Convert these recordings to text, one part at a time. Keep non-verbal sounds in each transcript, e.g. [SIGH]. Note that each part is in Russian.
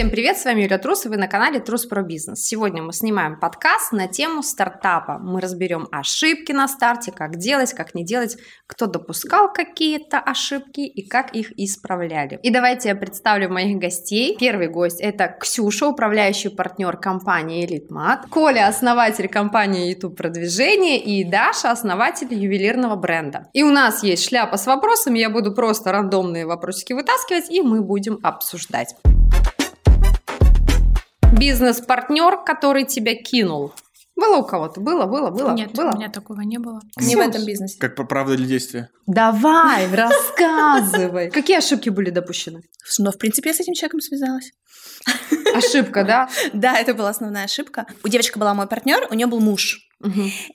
Всем привет, с вами Юлия Трус, и вы на канале Трус про бизнес. Сегодня мы снимаем подкаст на тему стартапа. Мы разберем ошибки на старте, как делать, как не делать, кто допускал какие-то ошибки и как их исправляли. И давайте я представлю моих гостей. Первый гость это Ксюша, управляющий партнер компании Элитмат, Коля, основатель компании YouTube продвижение и Даша, основатель ювелирного бренда. И у нас есть шляпа с вопросами, я буду просто рандомные вопросики вытаскивать, и мы будем обсуждать бизнес-партнер, который тебя кинул? Было у кого-то? Было, было, было? Нет, было? у меня такого не было. Не в этом бизнесе. Как по правда или действие? Давай, [LAUGHS] рассказывай. Какие ошибки были допущены? Но, в принципе, я с этим человеком связалась. [LAUGHS] Ошибка, да? [LAUGHS] Да, это была основная ошибка. У девочки была мой партнер, у нее был муж.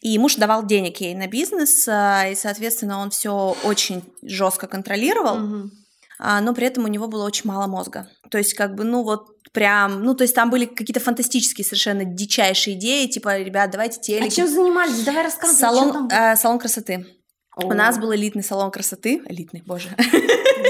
И муж давал денег ей на бизнес, а, и, соответственно, он все очень жестко контролировал, а, но при этом у него было очень мало мозга. То есть, как бы, ну вот прям, ну, то есть там были какие-то фантастические совершенно дичайшие идеи, типа, ребят, давайте телек. А чем занимались? Давай рассказывай. Салон, э, салон красоты. О. У нас был элитный салон красоты. Элитный, боже.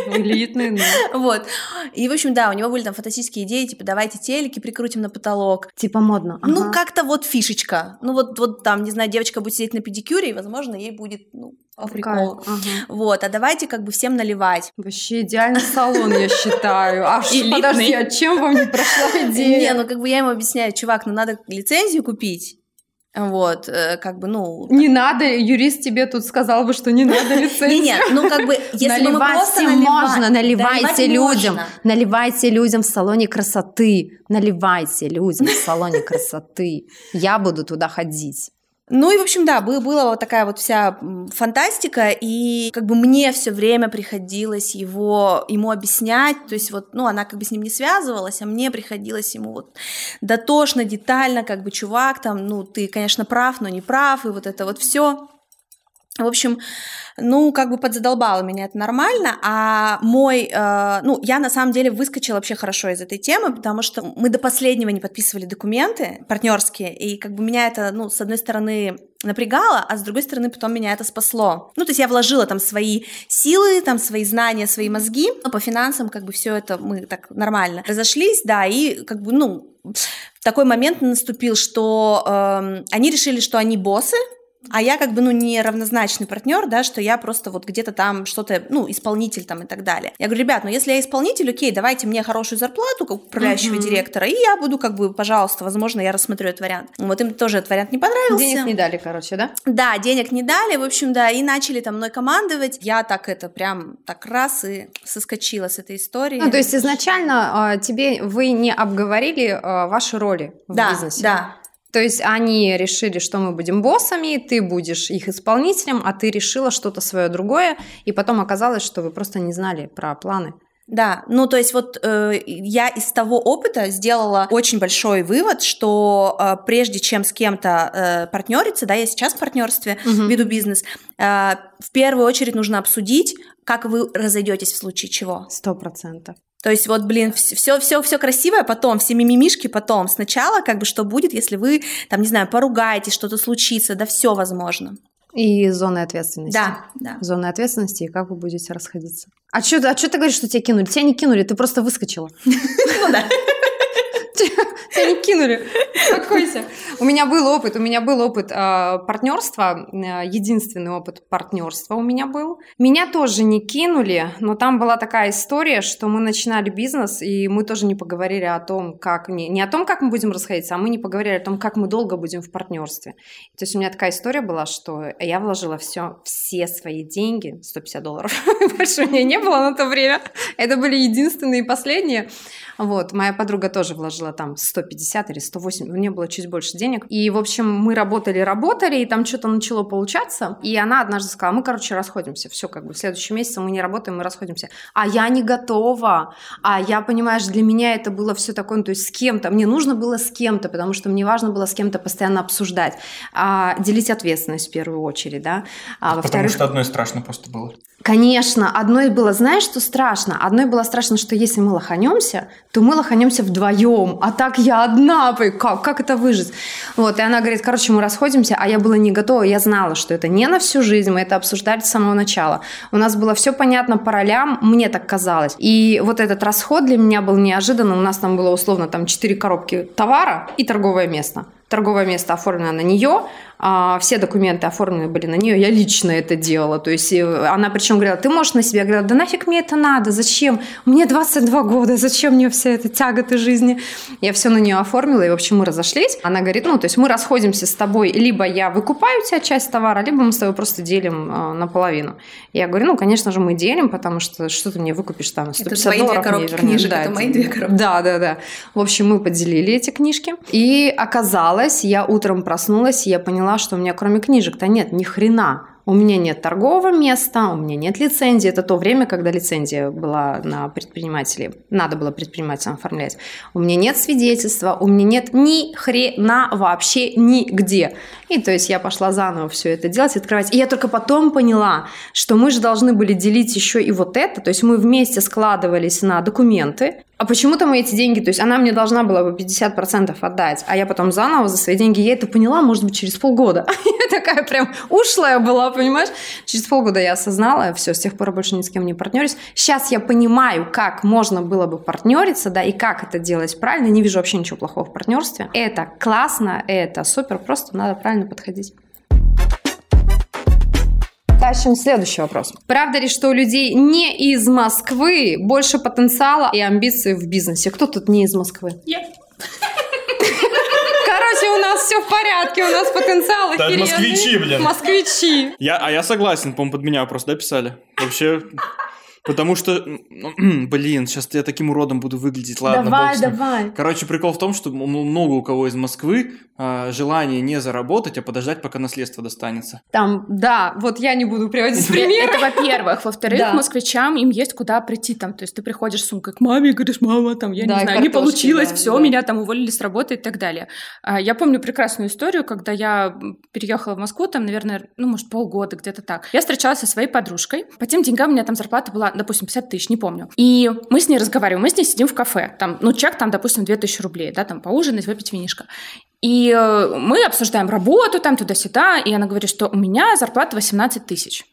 Элитный, ну. [LAUGHS] Вот. И, в общем, да, у него были там фантастические идеи, типа, давайте телеки прикрутим на потолок. Типа модно. Ага. Ну, как-то вот фишечка. Ну, вот, вот там, не знаю, девочка будет сидеть на педикюре, и, возможно, ей будет, ну, по приколу. Ага. Вот, а давайте как бы всем наливать. Вообще идеальный салон, я считаю. А подожди, а чем вам не прошла [LAUGHS] идея? Не, ну как бы я ему объясняю, чувак, ну надо лицензию купить, вот, э, как бы, ну... Не надо, юрист тебе тут сказал бы, что не надо [LAUGHS] лицензию. Нет, ну как бы, если бы мы просто можно, наливайте людям, наливайте людям в салоне красоты, наливайте людям в салоне красоты. Я буду туда ходить. Ну и, в общем, да, была вот такая вот вся фантастика, и как бы мне все время приходилось его, ему объяснять, то есть вот, ну, она как бы с ним не связывалась, а мне приходилось ему вот дотошно, детально, как бы, чувак, там, ну, ты, конечно, прав, но не прав, и вот это вот все. В общем, ну, как бы подзадолбало меня это нормально, а мой, э, ну, я на самом деле выскочила вообще хорошо из этой темы, потому что мы до последнего не подписывали документы партнерские, и как бы меня это, ну, с одной стороны напрягало, а с другой стороны потом меня это спасло. Ну, то есть я вложила там свои силы, там свои знания, свои мозги, но по финансам как бы все это мы так нормально разошлись, да, и как бы, ну, такой момент наступил, что э, они решили, что они боссы, а я как бы, ну, не равнозначный партнер, да, что я просто вот где-то там что-то, ну, исполнитель там и так далее. Я говорю, ребят, ну, если я исполнитель, окей, давайте мне хорошую зарплату как управляющего uh-huh. директора, и я буду как бы, пожалуйста, возможно, я рассмотрю этот вариант. Вот им тоже этот вариант не понравился. Денег не дали, короче, да? Да, денег не дали, в общем, да, и начали там мной командовать. Я так это прям так раз и соскочила с этой истории. Ну, то есть изначально э, тебе вы не обговорили э, ваши роли в да, бизнесе? Да, то есть они решили, что мы будем боссами, ты будешь их исполнителем, а ты решила что-то свое другое, и потом оказалось, что вы просто не знали про планы. Да, ну то есть вот э, я из того опыта сделала очень большой вывод, что э, прежде чем с кем-то э, партнериться, да, я сейчас в партнерстве угу. веду бизнес, э, в первую очередь нужно обсудить, как вы разойдетесь в случае чего. Сто процентов. То есть вот, блин, все, все, все красивое потом, все мимимишки потом. Сначала, как бы, что будет, если вы, там, не знаю, поругаетесь, что-то случится, да, все возможно. И зоны ответственности. Да, да. Зоны ответственности, и как вы будете расходиться. А что а ты говоришь, что тебя кинули? Тебя не кинули, ты просто выскочила. [LAUGHS] Ну да. Тебя не кинули. Успокойся. У меня был опыт, у меня был опыт э, партнерства, э, единственный опыт партнерства у меня был. Меня тоже не кинули, но там была такая история, что мы начинали бизнес, и мы тоже не поговорили о том, как... Не, не о том, как мы будем расходиться, а мы не поговорили о том, как мы долго будем в партнерстве. То есть у меня такая история была, что я вложила все, все свои деньги, 150 долларов, [LAUGHS] больше у меня не было на то время. Это были единственные и последние. Вот, моя подруга тоже вложила там 150 или 180, у нее было чуть больше денег. И, в общем, мы работали, работали, и там что-то начало получаться. И она однажды сказала, мы, короче, расходимся. Все, как бы, в следующем месяце мы не работаем, мы расходимся. А я не готова. А я, понимаешь, для меня это было все такое, ну, то есть с кем-то. Мне нужно было с кем-то, потому что мне важно было с кем-то постоянно обсуждать. А, делить ответственность в первую очередь, да. А, потому что одной страшно просто было. Конечно, одной было, знаешь, что страшно? Одной было страшно, что если мы лоханемся, то мы лоханемся вдвоем, а так я одна, как, как это выжить? Вот, и она говорит, короче, мы расходимся, а я была не готова, я знала, что это не на всю жизнь, мы это обсуждали с самого начала. У нас было все понятно по ролям, мне так казалось. И вот этот расход для меня был неожиданным, у нас там было условно там 4 коробки товара и торговое место торговое место оформлено на нее, а, все документы оформлены были на нее, я лично это делала. То есть она причем говорила, ты можешь на себя? Я говорила, да нафиг мне это надо, зачем? Мне 22 года, зачем мне вся эта тяготы жизни? Я все на нее оформила, и в общем мы разошлись. Она говорит, ну то есть мы расходимся с тобой, либо я выкупаю у тебя часть товара, либо мы с тобой просто делим э, наполовину. Я говорю, ну конечно же мы делим, потому что что ты мне выкупишь там 150 это долларов две коробки мне книжек, да, это мои две коробки. Да, да, да. В общем мы поделили эти книжки, и оказалось, я утром проснулась, и я поняла, поняла, что у меня кроме книжек-то нет ни хрена. У меня нет торгового места, у меня нет лицензии. Это то время, когда лицензия была на предпринимателей. Надо было предпринимателям оформлять. У меня нет свидетельства, у меня нет ни хрена вообще нигде. И то есть я пошла заново все это делать, открывать. И я только потом поняла, что мы же должны были делить еще и вот это. То есть мы вместе складывались на документы. А почему-то мы эти деньги, то есть она мне должна была бы 50% отдать, а я потом заново за свои деньги, я это поняла, может быть, через полгода. [LAUGHS] Я такая прям ушлая была, понимаешь? Через полгода я осознала, все, с тех пор больше ни с кем не партнерюсь. Сейчас я понимаю, как можно было бы партнериться, да, и как это делать правильно. Не вижу вообще ничего плохого в партнерстве. Это классно, это супер, просто надо правильно подходить. Тащим следующий вопрос. Правда ли, что у людей не из Москвы больше потенциала и амбиций в бизнесе? Кто тут не из Москвы? Я. Короче, у нас все в порядке, у нас потенциал охеренный. москвичи, блин. Москвичи. Я, а я согласен, по-моему, под меня просто, да, писали? Вообще, Потому что, [CLEARS THROAT] блин, сейчас я таким уродом буду выглядеть. Ладно, давай, давай. Короче, прикол в том, что много у кого из Москвы а, желание не заработать, а подождать, пока наследство достанется. Там, да, вот я не буду приводить [LAUGHS] примеры. Это во-первых. Во-вторых, да. москвичам им есть куда прийти там. То есть ты приходишь с сумкой к маме и говоришь, мама, там, я да, не знаю, не получилось, да, все, да. меня там уволили с работы и так далее. А, я помню прекрасную историю, когда я переехала в Москву, там, наверное, ну, может, полгода, где-то так. Я встречалась со своей подружкой. По тем деньгам у меня там зарплата была допустим, 50 тысяч, не помню. И мы с ней разговариваем, мы с ней сидим в кафе, там, ну, чек там, допустим, 2000 рублей, да, там, поужинать, выпить винишко. И э, мы обсуждаем работу там туда-сюда, и она говорит, что у меня зарплата 18 тысяч.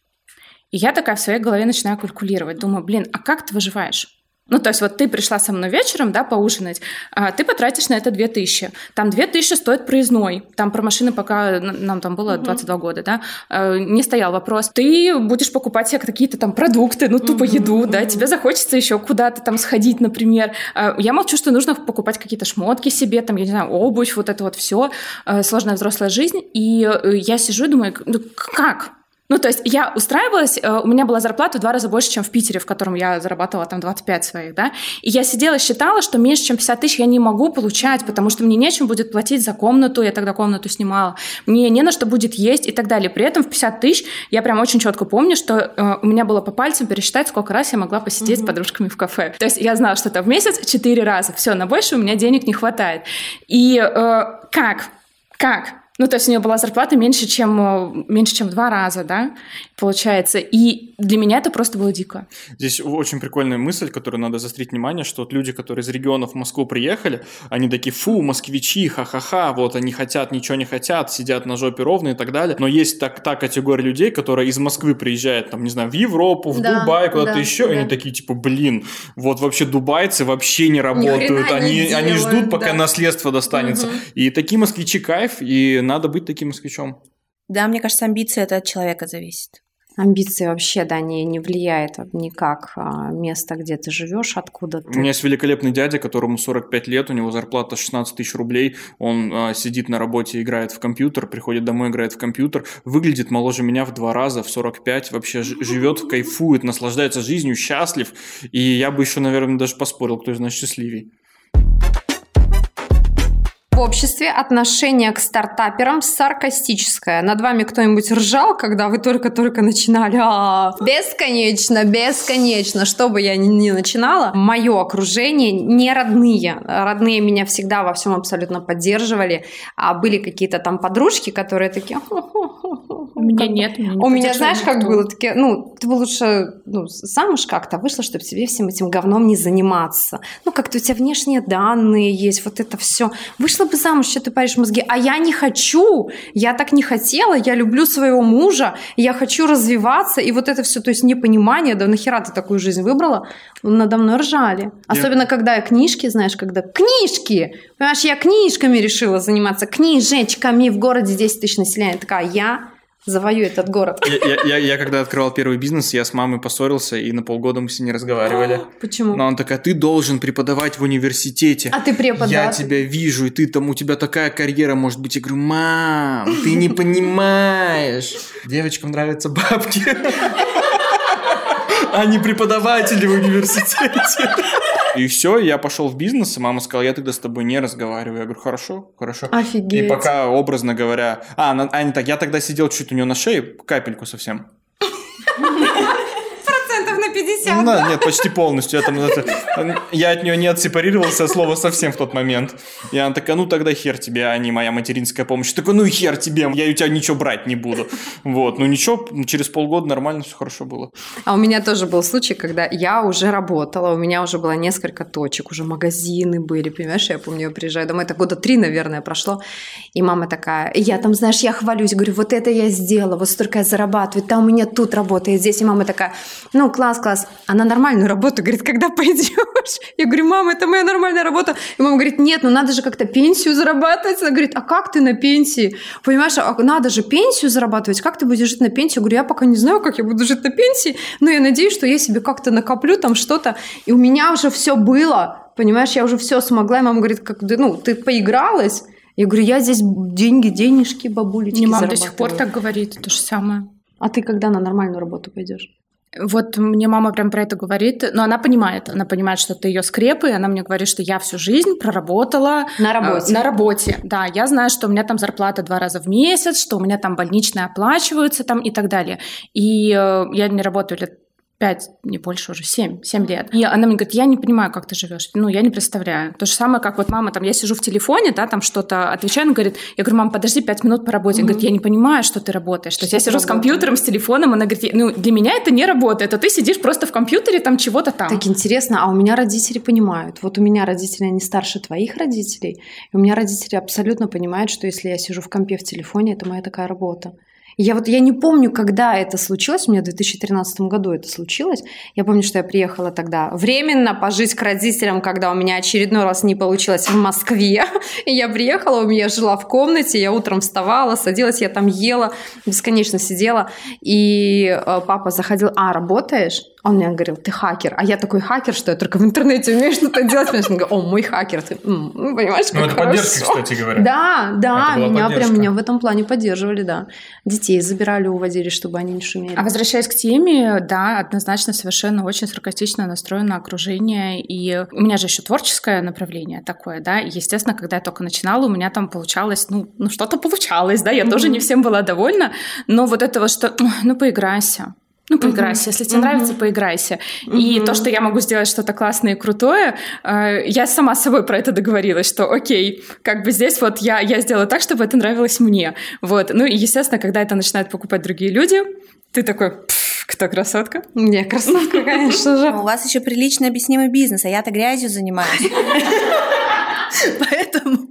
И я такая в своей голове начинаю калькулировать, думаю, блин, а как ты выживаешь? Ну, то есть вот ты пришла со мной вечером, да, поужинать, а ты потратишь на это 2000. Там 2000 стоит проездной. Там про машины пока нам там было 22 угу. года, да, а, не стоял вопрос. Ты будешь покупать себе какие-то там продукты, ну, тупо угу, еду, да, тебе захочется еще куда-то там сходить, например. А, я молчу, что нужно покупать какие-то шмотки себе, там, я не знаю, обувь, вот это вот все, а, сложная взрослая жизнь. И э, я сижу и думаю, ну, как? Ну, то есть я устраивалась, э, у меня была зарплата в два раза больше, чем в Питере, в котором я зарабатывала там 25 своих, да, и я сидела, считала, что меньше, чем 50 тысяч я не могу получать, потому что мне нечем будет платить за комнату, я тогда комнату снимала, мне не на что будет есть и так далее. При этом в 50 тысяч я прям очень четко помню, что э, у меня было по пальцам пересчитать, сколько раз я могла посидеть угу. с подружками в кафе. То есть я знала, что это в месяц 4 раза, все, на больше у меня денег не хватает. И э, как? Как? Ну, то есть у нее была зарплата меньше, чем, э, меньше, чем в два раза, да, получается. И для меня это просто было дико. Здесь очень прикольная мысль, которую надо заострить внимание, что вот люди, которые из регионов в Москву приехали, они такие, фу, москвичи, ха-ха-ха, вот они хотят, ничего не хотят, сидят на жопе ровно и так далее. Но есть так, та категория людей, которая из Москвы приезжает, там, не знаю, в Европу, в да, Дубай, куда-то да, еще, да. и они такие, типа, блин, вот вообще дубайцы вообще не работают, они, не они ждут, пока да. наследство достанется. Угу. И такие москвичи кайф, и надо быть таким москвичом. Да, мне кажется, амбиции это от человека зависит. Амбиции вообще, да, не, не влияет никак а, место, где ты живешь, откуда ты. У меня есть великолепный дядя, которому 45 лет, у него зарплата 16 тысяч рублей, он а, сидит на работе, играет в компьютер, приходит домой, играет в компьютер, выглядит моложе меня в два раза, в 45, вообще живет, кайфует, наслаждается жизнью, счастлив, и я бы еще, наверное, даже поспорил, кто из нас счастливее. В обществе отношение к стартаперам саркастическое. Над вами кто-нибудь ржал, когда вы только-только начинали? А, бесконечно, бесконечно. Что бы я ни начинала, мое окружение не родные. Родные меня всегда во всем абсолютно поддерживали. А были какие-то там подружки, которые такие... У меня нет. У меня, знаешь, как было? Такие, ну, ты бы лучше ну, замуж как-то вышла, чтобы тебе всем этим говном не заниматься. Ну, как-то у тебя внешние данные есть, вот это все. Вышла бы замуж, что ты паришь мозги. А я не хочу, я так не хотела, я люблю своего мужа, я хочу развиваться, и вот это все, то есть непонимание, да нахера ты такую жизнь выбрала, надо мной ржали. Особенно, когда я книжки, знаешь, когда книжки, понимаешь, я книжками решила заниматься, книжечками в городе 10 тысяч населения. Такая, я завоюю этот город. Я, я, я, я когда открывал первый бизнес, я с мамой поссорился, и на полгода мы с ней не разговаривали. [GASPS] Почему? Но она такая, ты должен преподавать в университете. А ты преподаватель? Я тебя вижу, и ты там, у тебя такая карьера может быть. Я говорю, мам, ты не понимаешь. Девочкам нравятся бабки. [LAUGHS] А не преподаватели в университете. [LAUGHS] И все, я пошел в бизнес, и мама сказала, я тогда с тобой не разговариваю. Я говорю, хорошо, хорошо. Офигеть. И пока, образно говоря... А, она, а, не так, я тогда сидел чуть у нее на шее, капельку совсем. Процентов на 50. Ну, нет, почти полностью. Я, там, я от нее не отсепарировался от слова совсем в тот момент. И она такая, ну тогда хер тебе, а не моя материнская помощь. Такой, ну и хер тебе, я у тебя ничего брать не буду. Вот, ну ничего, через полгода нормально все хорошо было. А у меня тоже был случай, когда я уже работала, у меня уже было несколько точек, уже магазины были, понимаешь, я помню, я приезжаю домой, это года три, наверное, прошло, и мама такая, и я там, знаешь, я хвалюсь, говорю, вот это я сделала, вот столько я зарабатываю, там у меня тут работает, здесь, и мама такая, ну, класс, класс, она нормальную работу, говорит, когда пойдешь? Я говорю, мама, это моя нормальная работа. И мама говорит, нет, ну надо же как-то пенсию зарабатывать. Она говорит, а как ты на пенсии? Понимаешь, а надо же пенсию зарабатывать. Как ты будешь жить на пенсии? Я говорю, я пока не знаю, как я буду жить на пенсии, но я надеюсь, что я себе как-то накоплю там что-то. И у меня уже все было. Понимаешь, я уже все смогла. И мама говорит, как, ну, ты поигралась? Я говорю, я здесь деньги, денежки, бабулечки Не, мама до сих пор так говорит, то же самое. А ты когда на нормальную работу пойдешь? Вот мне мама прям про это говорит, но она понимает, она понимает, что это ее скрепы, и она мне говорит, что я всю жизнь проработала на работе. Э, на работе, да, я знаю, что у меня там зарплата два раза в месяц, что у меня там больничные оплачиваются там и так далее. И э, я не работаю лет пять, не больше уже, семь, семь лет. И она мне говорит, я не понимаю, как ты живешь. Ну, я не представляю. То же самое, как вот мама, там, я сижу в телефоне, да, там что-то отвечаю, она говорит, я говорю, мам, подожди пять минут по работе. Она говорит, я не понимаю, что ты работаешь. То есть я сижу работаешь? с компьютером, с телефоном, она говорит, ну, для меня это не работает, а ты сидишь просто в компьютере, там, чего-то там. Так интересно, а у меня родители понимают. Вот у меня родители, они старше твоих родителей, и у меня родители абсолютно понимают, что если я сижу в компе в телефоне, это моя такая работа. Я вот я не помню, когда это случилось, у меня в 2013 году это случилось. Я помню, что я приехала тогда временно пожить к родителям, когда у меня очередной раз не получилось в Москве. [LAUGHS] И я приехала, у меня жила в комнате, я утром вставала, садилась, я там ела, бесконечно сидела. И э, папа заходил, а, работаешь? Он мне говорил, ты хакер. А я такой хакер, что я только в интернете умею что-то делать. Он говорит, о, мой хакер. Ты, м, понимаешь, как Ну, это хорошо. поддержка, кстати говоря. Да, да, меня поддержка. прям меня в этом плане поддерживали, да. Детей забирали, уводили, чтобы они не шумели. А возвращаясь к теме, да, однозначно совершенно очень саркастично настроено окружение. И у меня же еще творческое направление такое, да. И, естественно, когда я только начинала, у меня там получалось, ну, ну что-то получалось, да. Я тоже не всем была довольна. Но вот этого, что, ну, поиграйся. Ну, поиграйся. Если тебе нравится, поиграйся. И то, что я могу сделать что-то классное и крутое, э, я сама с собой про это договорилась, что окей, как бы здесь вот я, я сделала так, чтобы это нравилось мне. Вот. Ну и, естественно, когда это начинают покупать другие люди, ты такой, «Пф, кто красотка? Не, красотка, конечно же. У вас еще прилично объяснимый бизнес, а я-то грязью занимаюсь. [LAUGHS] Поэтому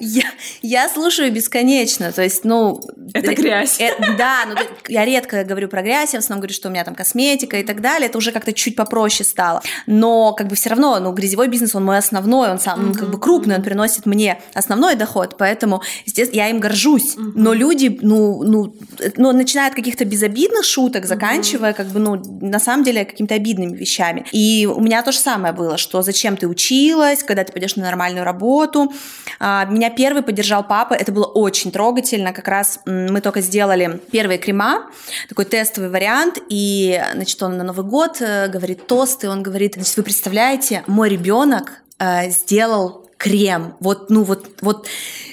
я, я слушаю бесконечно, то есть, ну... Это грязь. э, да, ну, я редко говорю про грязь, я в основном говорю, что у меня там косметика и так далее, это уже как-то чуть попроще стало. Но как бы все равно, ну, грязевой бизнес, он мой основной, он сам, как бы крупный, он приносит мне основной доход, поэтому, естественно, я им горжусь. Но люди, ну, ну, ну, начиная от каких-то безобидных шуток, заканчивая, как бы, ну, на самом деле, какими-то обидными вещами. И у меня то же самое было, что зачем ты училась, когда ты пойдешь на нормальную работу. А, Меня первый поддержал папа, это было очень трогательно, как раз мы только сделали первые крема, такой тестовый вариант, и, значит, он на Новый год э, говорит тосты, он говорит, значит, вы представляете, мой ребенок э, сделал крем. Вот, ну вот, вот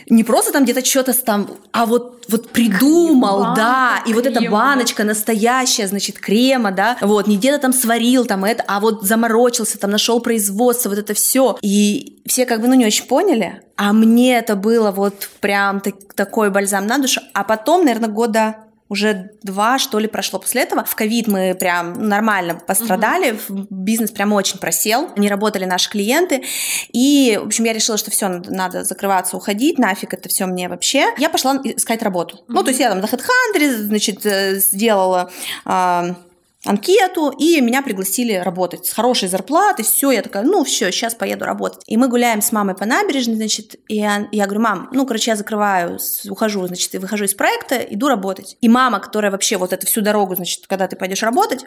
не просто там где-то что-то там, а вот, вот придумал, Крем, да, и вот эта баночка настоящая, значит, крема, да, вот, не где-то там сварил там это, а вот заморочился, там нашел производство, вот это все. И все как бы, ну, не очень поняли, а мне это было вот прям так, такой бальзам на душу. А потом, наверное, года уже два, что ли, прошло после этого. В ковид мы прям нормально пострадали, угу. бизнес прям очень просел, не работали наши клиенты. И, в общем, я решила, что все, надо закрываться, уходить, нафиг это все мне вообще. Я пошла искать работу. Угу. Ну, то есть я там на HeadHunter, значит, э, сделала... Э, анкету, и меня пригласили работать с хорошей зарплатой, все, я такая, ну все, сейчас поеду работать. И мы гуляем с мамой по набережной, значит, и я, я говорю, мам, ну, короче, я закрываю, ухожу, значит, и выхожу из проекта, иду работать. И мама, которая вообще вот эту всю дорогу, значит, когда ты пойдешь работать,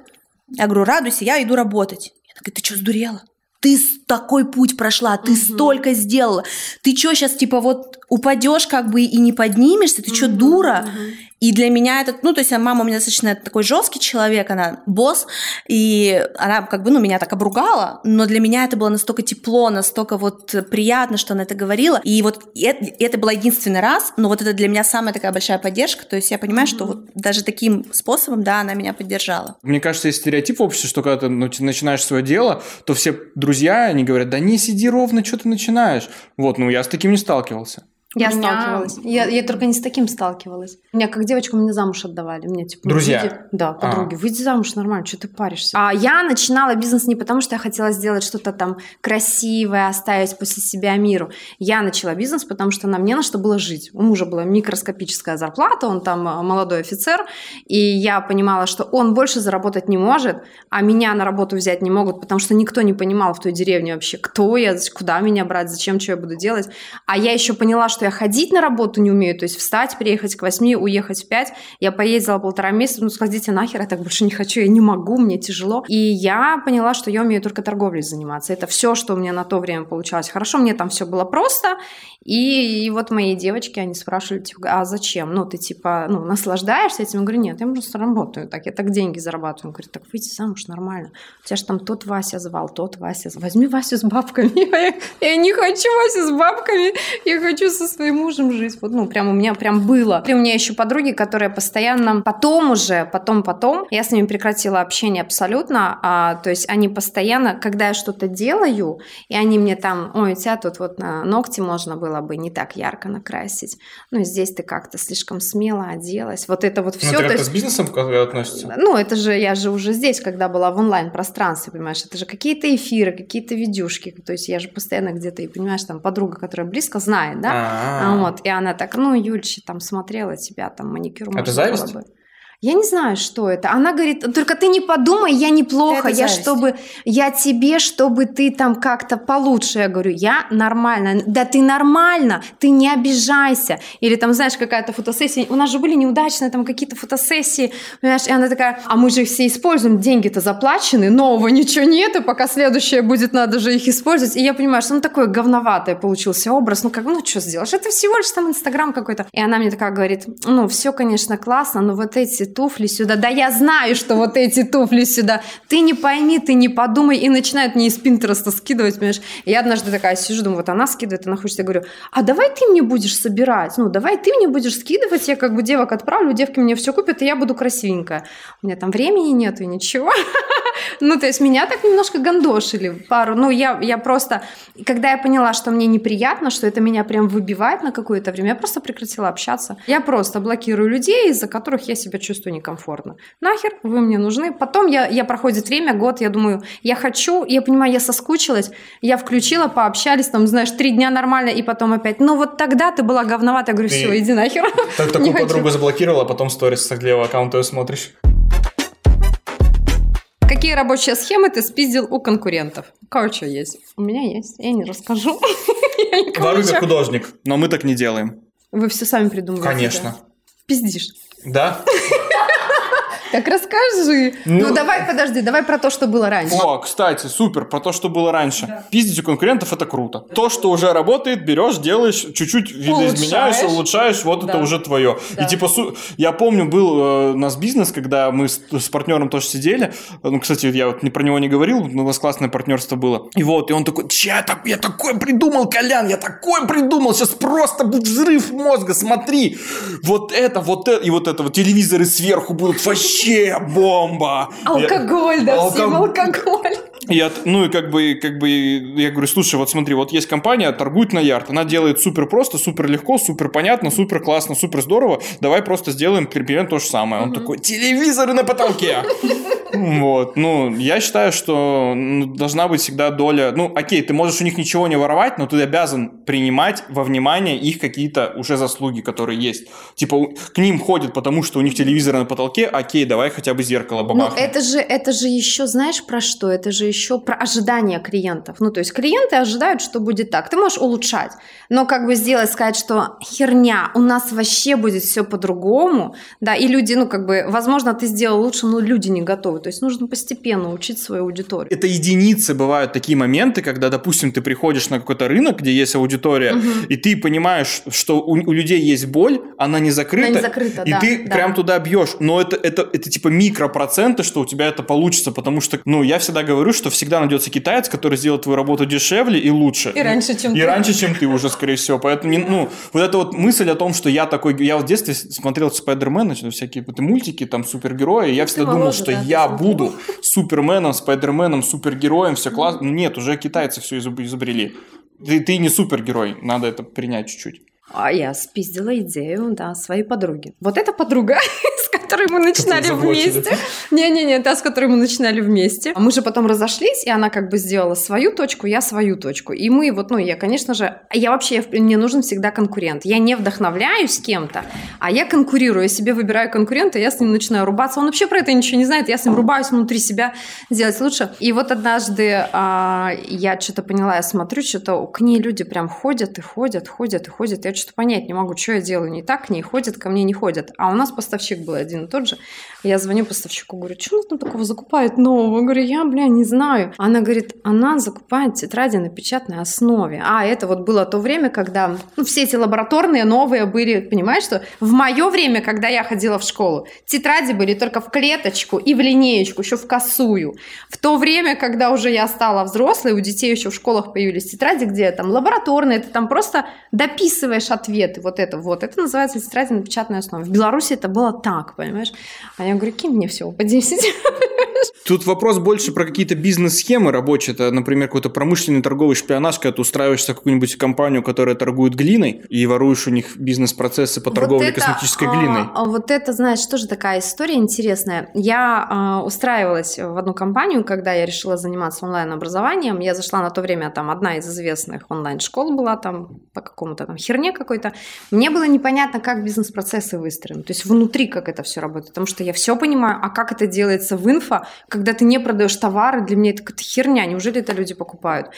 я говорю, радуйся, я иду работать. Я такая, ты что, сдурела? Ты такой путь прошла, ты угу. столько сделала. Ты что сейчас, типа, вот упадешь как бы и не поднимешься? Ты угу, что, дура? И для меня это, ну, то есть мама у меня достаточно такой жесткий человек, она босс, и она как бы, ну, меня так обругала, но для меня это было настолько тепло, настолько вот приятно, что она это говорила. И вот это, это был единственный раз, но вот это для меня самая такая большая поддержка, то есть я понимаю, mm-hmm. что вот даже таким способом, да, она меня поддержала. Мне кажется, есть стереотип в обществе, что когда ты ну, начинаешь свое дело, то все друзья, они говорят, да не сиди ровно, что ты начинаешь. Вот, ну, я с таким не сталкивался. Я меня... сталкивалась. Я, я только не с таким сталкивалась. Меня как девочку меня замуж отдавали. Мне типа друзья. Выйди... Да, подруги. А. Выйди замуж нормально, что ты паришься. А я начинала бизнес не потому, что я хотела сделать что-то там красивое, оставить после себя миру. Я начала бизнес, потому что нам не на что было жить. У мужа была микроскопическая зарплата, он там а, молодой офицер, и я понимала, что он больше заработать не может, а меня на работу взять не могут, потому что никто не понимал в той деревне вообще, кто я, куда меня брать, зачем, что я буду делать. А я еще поняла, что я ходить на работу не умею, то есть встать, приехать к 8, уехать в 5. Я поездила полтора месяца, ну, сходите нахер, я так больше не хочу, я не могу, мне тяжело. И я поняла, что я умею только торговлей заниматься. Это все, что у меня на то время получалось хорошо, мне там все было просто, и, и вот мои девочки, они спрашивали, типа, а зачем? Ну, ты, типа, ну, наслаждаешься этим? Я говорю, нет, я просто работаю так, я так деньги зарабатываю. Он говорит, так выйди замуж нормально. У тебя же там тот Вася звал, тот Вася звал. Возьми Васю с бабками. [LAUGHS] Я, я не хочу Васю с бабками, я хочу со своим мужем жить. Вот, ну, прям у меня прям было. И у меня еще подруги, которые постоянно потом уже, потом, потом, я с ними прекратила общение абсолютно, а, то есть они постоянно, когда я что-то делаю, и они мне там, ой, у тебя тут вот на ногти можно было было бы не так ярко накрасить. Ну, здесь ты как-то слишком смело оделась. Вот это вот все. Ну, это как-то с бизнесом относится? Ну, это же, я же уже здесь, когда была в онлайн-пространстве, понимаешь, это же какие-то эфиры, какие-то видюшки, то есть я же постоянно где-то, и понимаешь, там подруга, которая близко знает, да, А-а-а. вот, и она так, ну, Юльча, там смотрела тебя, там маникюр Это зависть? Бы. Я не знаю, что это. Она говорит, только ты не подумай, я неплохо, я чтобы, я тебе, чтобы ты там как-то получше. Я говорю, я нормально. Да ты нормально, ты не обижайся. Или там, знаешь, какая-то фотосессия. У нас же были неудачные там какие-то фотосессии. Понимаешь, и она такая, а мы же их все используем, деньги-то заплачены, нового ничего нет, и пока следующее будет, надо же их использовать. И я понимаю, что ну такой говноватый получился образ. Ну как, ну что сделаешь? Это всего лишь там Инстаграм какой-то. И она мне такая говорит, ну все, конечно, классно, но вот эти туфли сюда. Да я знаю, что вот эти туфли сюда. Ты не пойми, ты не подумай. И начинают мне из Пинтереста скидывать, понимаешь. Я однажды такая сижу, думаю, вот она скидывает, она хочет, я говорю, а давай ты мне будешь собирать. Ну, давай ты мне будешь скидывать, я как бы девок отправлю, девки мне все купят, и я буду красивенькая. У меня там времени нету и ничего. [LAUGHS] Ну, то есть меня так немножко гандошили пару. Ну, я, я просто, когда я поняла, что мне неприятно, что это меня прям выбивает на какое-то время, я просто прекратила общаться. Я просто блокирую людей, из-за которых я себя чувствую некомфортно. Нахер вы мне нужны. Потом я, я проходит время, год, я думаю, я хочу, я понимаю, я соскучилась, я включила, пообщались, там, знаешь, три дня нормально, и потом опять. Ну, вот тогда ты была говновата, я говорю, все, иди нахер. Так [LAUGHS] такую подругу заблокировала, а потом сторис с Аглеева аккаунта смотришь. Какие рабочие схемы ты спиздил у конкурентов? Короче, есть. У меня есть. Я не расскажу. [LAUGHS] Воруй художник, но мы так не делаем. Вы все сами придумываете. Конечно. Пиздишь. Да? [LAUGHS] Так расскажи. Ну, давай, подожди, давай про то, что было раньше. О, кстати, супер, про то, что было раньше. Пиздить у конкурентов это круто. То, что уже работает, берешь, делаешь, чуть-чуть видоизменяешь, Улучшаешь. вот это Да. уже твое. Да. И типа, су- я помню, был э, у нас бизнес, когда мы с, с партнером тоже сидели. Ну, кстати, я вот не про него не говорил, но у нас классное партнерство было. И вот, и он такой, «Чё я, так, я такой придумал, Колян, я такой придумал, сейчас просто будет взрыв мозга, смотри. Вот это, вот это, и вот это, вот телевизоры сверху будут вообще бомба. Я- Алкоголь, да, всем Алкоголь. я, ну и как бы, как бы, я говорю, слушай, вот смотри, вот есть компания, торгует на ярд, она делает супер просто, супер легко, супер понятно, супер классно, супер здорово, давай просто сделаем примерно то же самое. Он такой, телевизоры на потолке. [LAUGHS] Вот, ну, я считаю, что ну, должна быть всегда доля, ну, окей, ты можешь у них ничего не воровать, но ты обязан принимать во внимание их какие-то уже заслуги, которые есть. Типа, к ним ходят, потому что у них телевизоры на потолке, окей, давай хотя бы зеркало Ну, бабахнем. это же, это же еще, знаешь, про что? Это же еще про ожидания клиентов. Ну, то есть клиенты ожидают, что будет так. Ты можешь улучшать, но как бы сделать, сказать, что херня, у нас вообще будет все по-другому, да, и люди, ну, как бы, возможно, ты сделал лучше, но люди не готовы. То есть нужно постепенно учить свою аудиторию. Это единицы бывают такие моменты, когда, допустим, ты приходишь на какой-то рынок, где есть аудитория, и ты понимаешь, что у, у людей есть боль, она не закрыта, Она не закрыта, и да, ты да. прям туда бьешь. Но это, это, это типа микропроценты, что у тебя это получится, потому что, ну, я всегда говорю, что всегда найдется китаец, который сделает твою работу дешевле и лучше. И раньше, чем И ты. раньше, чем ты уже, скорее всего. Поэтому, ну, вот эта вот мысль о том, что я такой... Я вот в детстве смотрел Спайдермена, всякие вот всякие там супергерои, и я всегда думал, моложе, что да, ты я буду Суперменом, Спайдерменом, супергероем, все классно. Нет, уже китайцы все изобрели. Ты, ты не супергерой, надо это принять чуть-чуть. А я спиздила идею, да, своей подруги. Вот эта подруга, [LAUGHS] с которой мы начинали вместе. Не-не-не, та, с которой мы начинали вместе. Мы же потом разошлись, и она как бы сделала свою точку, я свою точку. И мы вот, ну, я, конечно же, я вообще, мне нужен всегда конкурент. Я не вдохновляюсь кем-то, а я конкурирую. Я себе выбираю конкурента, я с ним начинаю рубаться. Он вообще про это ничего не знает, я с ним рубаюсь внутри себя, сделать лучше. И вот однажды а, я что-то поняла, я смотрю, что-то к ней люди прям ходят и ходят, ходят и ходят. Я что-то понять не могу, что я делаю не так, к ней ходят, ко мне не ходят. А у нас поставщик был один и тот же. Я звоню поставщику, говорю, что у нас там такого закупает нового? Говорю, я, бля, не знаю. Она говорит, она закупает тетради на печатной основе. А это вот было то время, когда ну, все эти лабораторные новые были, понимаешь, что в мое время, когда я ходила в школу, тетради были только в клеточку и в линеечку, еще в косую. В то время, когда уже я стала взрослой, у детей еще в школах появились тетради, где там лабораторные, ты там просто дописываешь ответы, вот это вот. Это называется тетради на печатной основе. В Беларуси это было так, понимаешь? А я говорю, кинь мне всего по 10. [LAUGHS] [LAUGHS] Тут вопрос больше про какие-то бизнес-схемы рабочие. Это, например, какой-то промышленный торговый шпионаж, когда ты устраиваешься в какую-нибудь компанию, которая торгует глиной, и воруешь у них бизнес-процессы по торговле Вот это, косметической глиной. а, вот это, знаешь, тоже такая история интересная. Я а, устраивалась в одну компанию, когда я решила заниматься онлайн-образованием. Я зашла на то время, там, одна из известных онлайн-школ была там по какому-то там херне какой-то. Мне было непонятно, как бизнес-процессы выстроены. То есть внутри как это все работает. Потому что я все понимаю, а как это делается в инфо, когда ты не продаешь товары, для меня это какая-то херня. Неужели это люди покупают?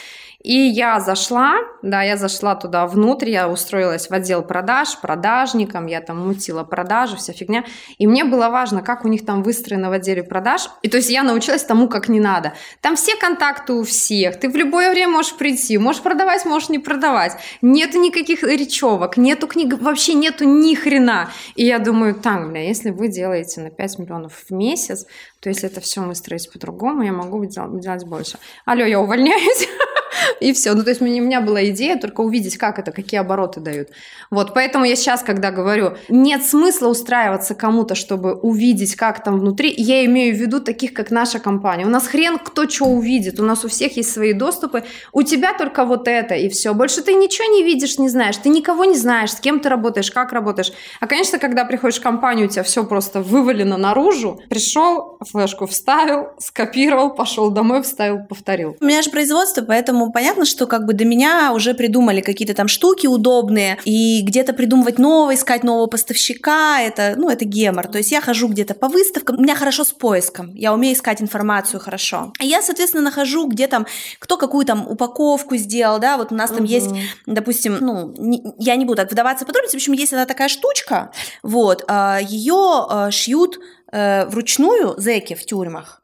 И я зашла, да, я зашла туда внутрь, я устроилась в отдел продаж, продажником, я там мутила продажи, вся фигня. И мне было важно, как у них там выстроено в отделе продаж. И то есть я научилась тому, как не надо. Там все контакты у всех, ты в любое время можешь прийти, можешь продавать, можешь не продавать. Нету никаких речевок, нету книг, вообще нету ни хрена. И я думаю, так, бля, если вы делаете на 5 миллионов в месяц, то если это все выстроить по-другому, я могу дел- делать больше. Алло, я увольняюсь. [LAUGHS] [LAUGHS] И все. Ну, то есть у меня- была идея только увидеть, как это, какие обороты дают. Вот, поэтому я сейчас, когда говорю, нет смысла устраиваться кому-то, чтобы увидеть, как там внутри, я имею в виду таких, как наша компания. У нас хрен кто что увидит, у нас у всех есть свои доступы, у тебя только вот это и все. Больше ты ничего не видишь, не знаешь, ты никого не знаешь, с кем ты работаешь, как работаешь. А, конечно, когда приходишь в компанию, у тебя все просто вывалено наружу, пришел, флешку вставил, скопировал, пошел домой, вставил, повторил. У меня же производство, поэтому понятно, что как бы до меня уже придумали какие-то там штуки удобные, и где-то придумывать новое, искать нового поставщика, это, ну, это гемор. То есть я хожу где-то по выставкам, у меня хорошо с поиском, я умею искать информацию хорошо. И я, соответственно, нахожу, где там, кто какую там упаковку сделал, да, вот у нас там Мгм. есть, допустим, ну, не- я не буду так вдаваться в подробности, в общем, есть одна такая штучка, вот, ее шьют э, вручную зэки в тюрьмах.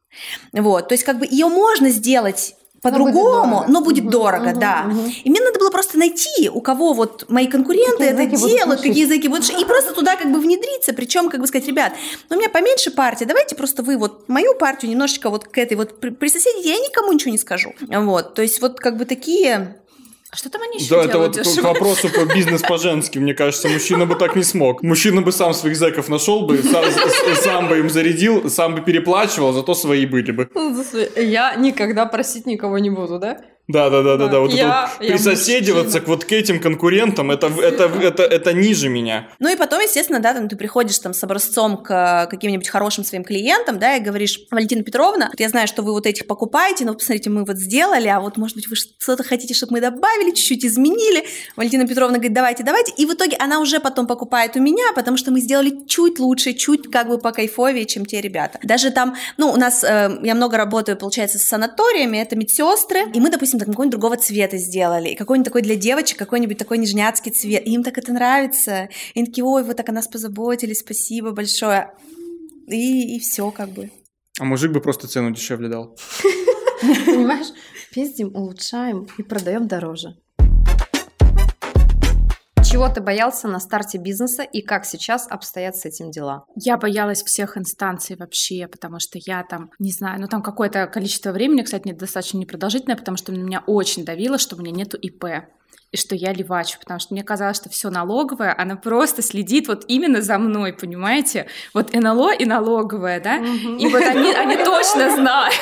Вот, то есть как бы ее можно сделать по-другому, но будет угу, дорого, угу, да. Угу. И мне надо было просто найти, у кого вот мои конкуренты какие это делают, какие языки будут, и просто туда как бы внедриться, причем как бы сказать, ребят, ну у меня поменьше партии, давайте просто вы вот мою партию немножечко вот к этой вот присоседите, я никому ничего не скажу. Вот, то есть вот как бы такие а что там они еще да, делают? это вот к вопросу по бизнес по-женски, мне кажется, мужчина бы так не смог. Мужчина бы сам своих зэков нашел бы, сам, сам бы им зарядил, сам бы переплачивал, зато свои были бы. Я никогда просить никого не буду, да? Да, да, да, да, да. Вот я, это вот присоседиваться к вот к этим конкурентам, это, это, это, это ниже меня. Ну и потом, естественно, да, там ты приходишь там с образцом к каким-нибудь хорошим своим клиентам, да, и говоришь, Валентина Петровна, я знаю, что вы вот этих покупаете, но посмотрите, мы вот сделали, а вот, может быть, вы что-то хотите, чтобы мы добавили, чуть-чуть изменили. Валентина Петровна говорит, давайте, давайте. И в итоге она уже потом покупает у меня, потому что мы сделали чуть лучше, чуть как бы по кайфовее, чем те ребята. Даже там, ну, у нас, э, я много работаю, получается, с санаториями, это медсестры, и мы, допустим, допустим, какого-нибудь другого цвета сделали, и какой-нибудь такой для девочек, какой-нибудь такой нежняцкий цвет, и им так это нравится, и они такие, ой, вы так о нас позаботились, спасибо большое, и, и все как бы. А мужик бы просто цену дешевле дал. [LAUGHS] Понимаешь? Пиздим, улучшаем и продаем дороже. Чего ты боялся на старте бизнеса и как сейчас обстоят с этим дела? Я боялась всех инстанций вообще, потому что я там, не знаю, ну там какое-то количество времени, кстати, достаточно непродолжительное, потому что меня очень давило, что у меня нету ИП и что я левачу, потому что мне казалось, что все налоговое, она просто следит вот именно за мной, понимаете? Вот НЛО и налоговая, да? И вот они, они [LAUGHS] точно знают,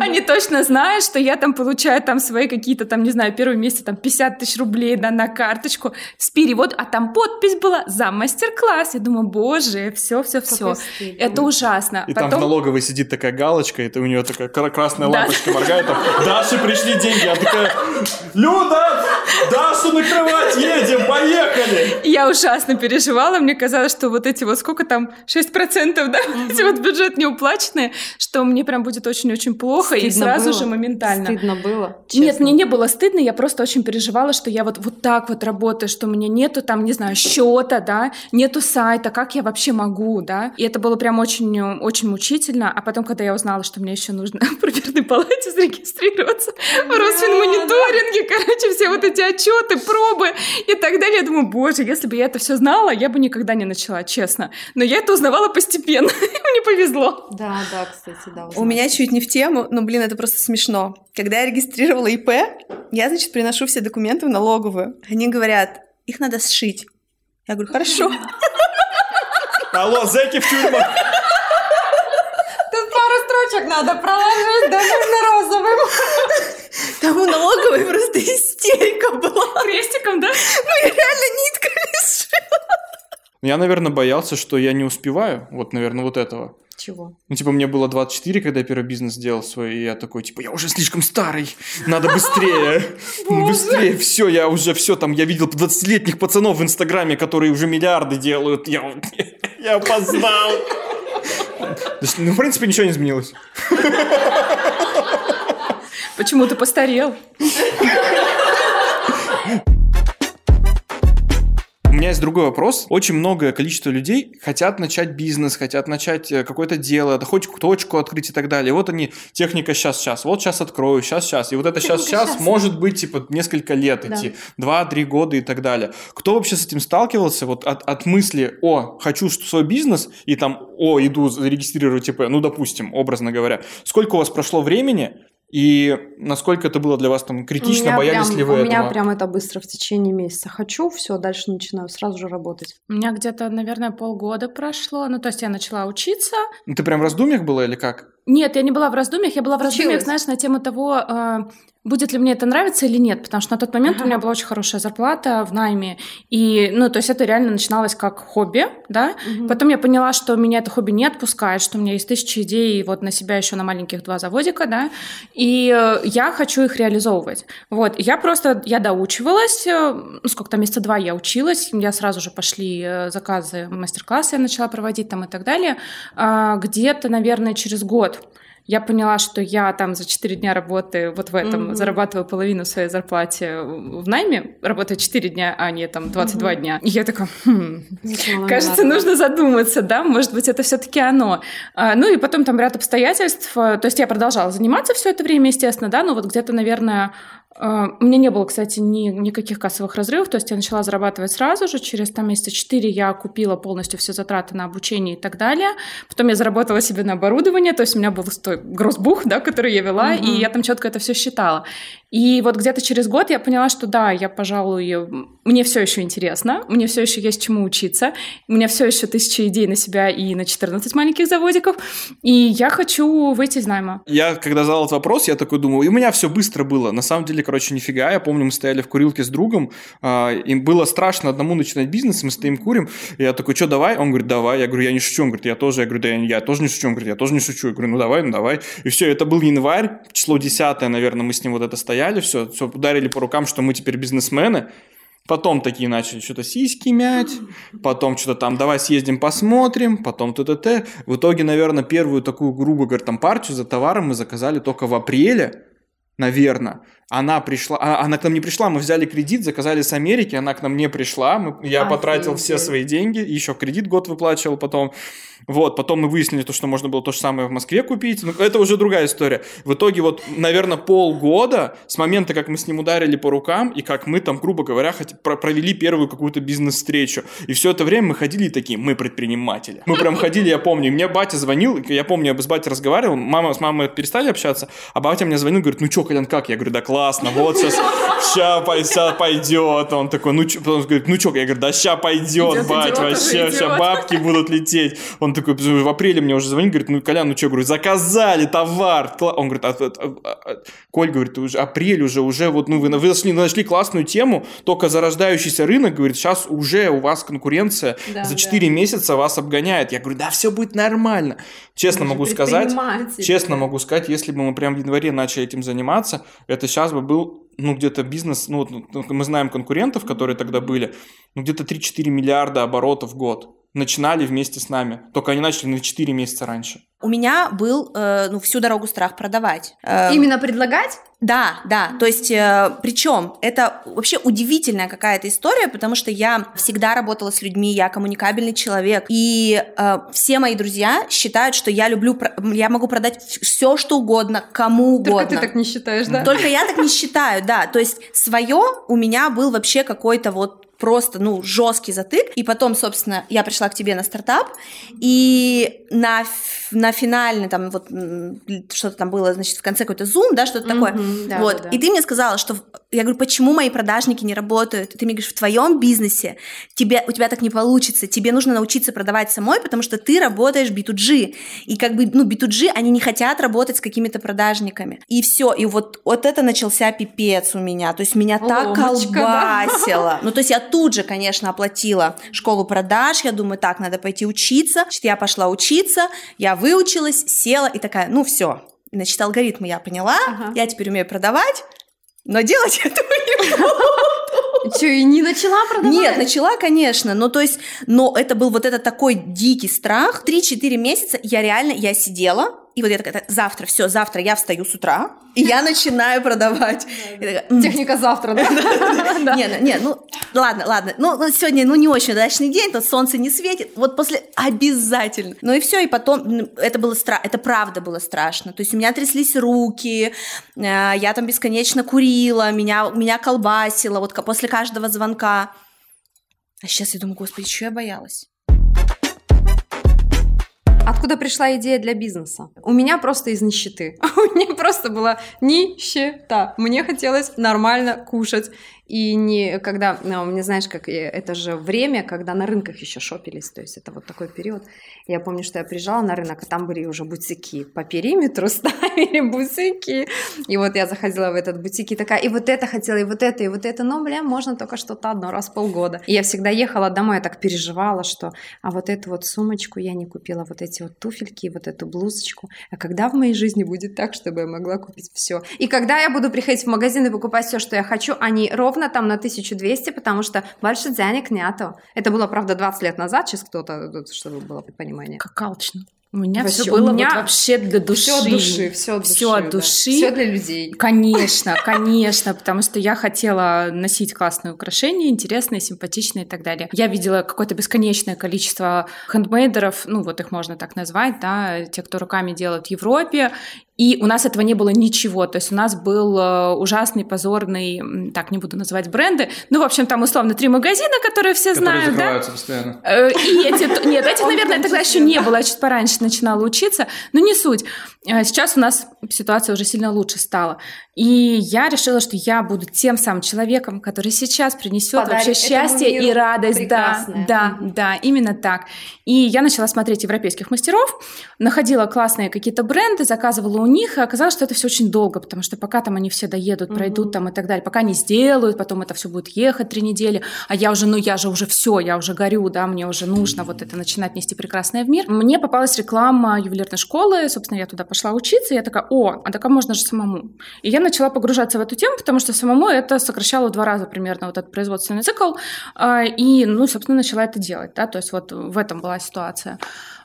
они точно знают, что я там получаю там свои какие-то там, не знаю, первые месяцы там 50 тысяч рублей да, на карточку с перевод, а там подпись была за мастер-класс. Я думаю, боже, все, все, все. Это ужасно. И там в налоговой сидит такая галочка, и у нее такая красная лампочка моргает, там, Даше пришли деньги, я такая, Люда, Дашу накрывать едем, поехали! Я ужасно переживала, мне казалось, что вот эти вот сколько там, 6%, да, эти вот бюджет неуплаченные, что мне прям будет очень-очень плохо, и сразу же моментально. Стыдно было? Нет, мне не было стыдно, я просто очень переживала, что я вот, вот так вот работаю, что у меня нету там, не знаю, счета, да, нету сайта, как я вообще могу, да, и это было прям очень, очень мучительно, а потом, когда я узнала, что мне еще нужно [LAUGHS] в проверной палате зарегистрироваться в Росфинмониторинге, короче, все вот эти отчеты, пробы и так далее. Я думаю, боже, если бы я это все знала, я бы никогда не начала, честно. Но я это узнавала постепенно. [LAUGHS] Мне повезло. Да, да, кстати, да. У меня чуть не в тему, но, блин, это просто смешно. Когда я регистрировала ИП, я, значит, приношу все документы в налоговую. Они говорят, их надо сшить. Я говорю, хорошо. Алло, зэки в тюрьмах. Тут пару строчек надо проложить, да, нужно розовым. Там у налоговой просто истерика была. Крестиком, да? Ну, я реально нитками сшила. Я, наверное, боялся, что я не успеваю. Вот, наверное, вот этого. Чего? Ну, типа, мне было 24, когда я первый бизнес делал свой, и я такой, типа, я уже слишком старый, надо быстрее, [LAUGHS] быстрее, все, я уже все там, я видел 20-летних пацанов в Инстаграме, которые уже миллиарды делают, я, [LAUGHS] я опоздал. [LAUGHS] Ну, в принципе, ничего не изменилось. Почему ты постарел? У меня есть другой вопрос. Очень многое количество людей хотят начать бизнес, хотят начать э, какое-то дело, да хоть точку открыть и так далее. Вот они, техника сейчас-сейчас, вот сейчас открою, сейчас-сейчас. И вот это сейчас-сейчас может быть типа несколько лет да. идти, два-три года и так далее. Кто вообще с этим сталкивался? Вот от, от мысли, о, хочу свой бизнес, и там, о, иду зарегистрировать ТП, ну, допустим, образно говоря. Сколько у вас прошло времени, и насколько это было для вас там критично? Боялись прям, ли вы У этого? меня прям это быстро в течение месяца. Хочу, все, дальше начинаю сразу же работать. У меня где-то, наверное, полгода прошло. Ну, то есть я начала учиться. Ну, ты прям в раздумьях была или как? Нет, я не была в раздумьях. Я была в раздумьях, знаешь, на тему того, э, будет ли мне это нравиться или нет, потому что на тот момент ага. у меня была очень хорошая зарплата в найме, и, ну, то есть это реально начиналось как хобби, да, угу. потом я поняла, что меня это хобби не отпускает, что у меня есть тысячи идей вот на себя еще на маленьких два заводика, да, и э, я хочу их реализовывать, вот, я просто, я доучивалась, э, ну, сколько там, месяца два я училась, я сразу же пошли э, заказы, мастер-классы я начала проводить там и так далее, а, где-то, наверное, через год я поняла, что я там за 4 дня работы вот в этом, mm-hmm. зарабатываю половину своей зарплаты в найме, работаю 4 дня, а не там 22 mm-hmm. дня. И я такая, хм, кажется, нужно задуматься, да, может быть, это все таки оно. А, ну и потом там ряд обстоятельств, э, то есть я продолжала заниматься все это время, естественно, да, но вот где-то, наверное, у меня не было, кстати, ни, никаких кассовых разрывов, то есть я начала зарабатывать сразу же, через там месяца четыре я купила полностью все затраты на обучение и так далее, потом я заработала себе на оборудование, то есть у меня был гроссбух, да, который я вела, угу. и я там четко это все считала. И вот где-то через год я поняла, что да, я, пожалуй, мне все еще интересно, мне все еще есть чему учиться, у меня все еще тысяча идей на себя и на 14 маленьких заводиков, и я хочу выйти из найма. Я, когда задал этот вопрос, я такой думаю, и у меня все быстро было. На самом деле, короче, нифига. Я помню, мы стояли в курилке с другом, э, им было страшно одному начинать бизнес, мы стоим курим, и я такой, что, давай? Он говорит, давай. Я говорю, я не шучу. Он говорит, я тоже. Я говорю, да я, я тоже не шучу. Он говорит, я тоже не шучу. Я говорю, ну давай, ну давай. И все, это был январь, число 10, наверное, мы с ним вот это стояли, все, все ударили по рукам, что мы теперь бизнесмены. Потом такие начали что-то сиськи мять, потом что-то там, давай съездим посмотрим, потом т-т-т. В итоге, наверное, первую такую, грубо говоря, там партию за товаром мы заказали только в апреле, наверное. Она пришла, а, она к нам не пришла, мы взяли кредит, заказали с Америки, она к нам не пришла, мы, я Офигеть. потратил все свои деньги, еще кредит год выплачивал потом. Вот, потом мы выяснили то, что можно было то же самое в Москве купить. Но это уже другая история. В итоге вот, наверное, полгода с момента, как мы с ним ударили по рукам, и как мы там, грубо говоря, провели первую какую-то бизнес-встречу. И все это время мы ходили такие, мы предприниматели. Мы прям ходили, я помню, мне батя звонил, я помню, я с батей разговаривал, мама с мамой перестали общаться, а батя мне звонил, говорит, ну что, Колян, как? Я говорю, да классно, вот сейчас, сейчас пойдет. Он такой, ну что, он говорит, ну что, я говорю, да ща пойдет, бать, вообще, сейчас бабки будут лететь. Он такой, в апреле мне уже звонит, говорит, ну, Колян, ну что, говорю, заказали товар. Он говорит, а, а, а, а, Коль, говорит, уже апрель уже, уже вот, ну, вы, вы нашли, нашли классную тему, только зарождающийся рынок, говорит, сейчас уже у вас конкуренция да, за 4 да. месяца вас обгоняет. Я говорю, да, все будет нормально. Честно могу сказать, честно могу сказать, если бы мы прям в январе начали этим заниматься, это сейчас бы был ну, где-то бизнес, ну, ну мы знаем конкурентов, которые тогда были, ну, где-то 3-4 миллиарда оборотов в год начинали вместе с нами. Только они начали на 4 месяца раньше. У меня был э, ну, всю дорогу страх продавать. Э, Именно предлагать? Да, да. То есть, э, причем это вообще удивительная какая-то история, потому что я всегда работала с людьми, я коммуникабельный человек, и э, все мои друзья считают, что я люблю, я могу продать все, что угодно, кому угодно. Только ты так не считаешь, да? Только я так не считаю, да. То есть свое у меня был вообще какой-то вот просто, ну, жесткий затык. И потом, собственно, я пришла к тебе на стартап, и на, на финальный, там, вот, что-то там было, значит, в конце какой-то зум, да, что-то mm-hmm, такое. Да, вот. Да, да. И ты мне сказала, что... Я говорю, почему мои продажники не работают? И ты мне говоришь, в твоем бизнесе тебе, у тебя так не получится. Тебе нужно научиться продавать самой, потому что ты работаешь B2G. И как бы, ну, B2G, они не хотят работать с какими-то продажниками. И все. И вот, вот это начался пипец у меня. То есть меня О, так колбасило. Да. Ну, то есть я тут же, конечно, оплатила школу продаж. Я думаю, так, надо пойти учиться. Значит, я пошла учиться, я выучилась, села и такая, ну все. Значит, алгоритмы я поняла, ага. я теперь умею продавать, но делать [LAUGHS] этого не буду. Что, и не начала продавать? Нет, начала, конечно, но то есть, но это был вот этот такой дикий страх. 3-4 месяца я реально, я сидела, и вот я такая, завтра, все, завтра я встаю с утра, и я начинаю продавать. Техника завтра, да? [LAUGHS] [LAUGHS] Не, не, ну, ладно, ладно. Ну, ну, сегодня, ну, не очень удачный день, то солнце не светит. Вот после обязательно. Ну и все, и потом это было страшно, это правда было страшно. То есть у меня тряслись руки, э, я там бесконечно курила, меня, меня колбасило вот после каждого звонка. А сейчас я думаю, господи, что я боялась? Откуда пришла идея для бизнеса? У меня просто из нищеты. [LAUGHS] У меня просто была нищета. Мне хотелось нормально кушать. И не когда, ну, мне знаешь, как это же время, когда на рынках еще шопились, то есть это вот такой период. Я помню, что я приезжала на рынок, а там были уже бутики по периметру [LAUGHS] ставили бутики. И вот я заходила в этот бутик и такая, и вот это хотела, и вот это, и вот это, но, бля, можно только что-то одно раз в полгода. И я всегда ехала домой, я так переживала, что, а вот эту вот сумочку я не купила, вот эти вот туфельки, вот эту блузочку. А когда в моей жизни будет так, чтобы я могла купить все? И когда я буду приходить в магазин и покупать все, что я хочу, они ровно ровно там на 1200, потому что больше денег нету. Это было, правда, 20 лет назад, сейчас кто-то, чтобы было понимание. Как алчно. У меня все было меня... вот вообще для души. Все от души, все от души. Все от души. Да. Все для людей. Конечно, конечно, потому что я хотела носить классные украшения, интересные, симпатичные и так далее. Я видела какое-то бесконечное количество хендмейдеров, ну вот их можно так назвать, да, те, кто руками делают в Европе, и у нас этого не было ничего. То есть у нас был э, ужасный, позорный, так, не буду называть бренды, ну, в общем, там условно три магазина, которые все которые знают. да? постоянно. Э, и эти, нет, этих, наверное, тогда еще не было. Я чуть пораньше начинала учиться, но не суть. Э, сейчас у нас ситуация уже сильно лучше стала. И я решила, что я буду тем самым человеком, который сейчас принесет вообще счастье и радость. Да, да, да, именно так. И я начала смотреть европейских мастеров, находила классные какие-то бренды, заказывала у них, и оказалось, что это все очень долго, потому что пока там они все доедут, пройдут угу. там и так далее, пока не сделают, потом это все будет ехать три недели, а я уже, ну я же уже все, я уже горю, да, мне уже нужно вот это начинать нести прекрасное в мир. Мне попалась реклама ювелирной школы, собственно, я туда пошла учиться, и я такая, о, а так а можно же самому. И я начала погружаться в эту тему, потому что самому это сокращало два раза примерно вот этот производственный цикл, а, и, ну, собственно, начала это делать, да, то есть вот в этом была ситуация.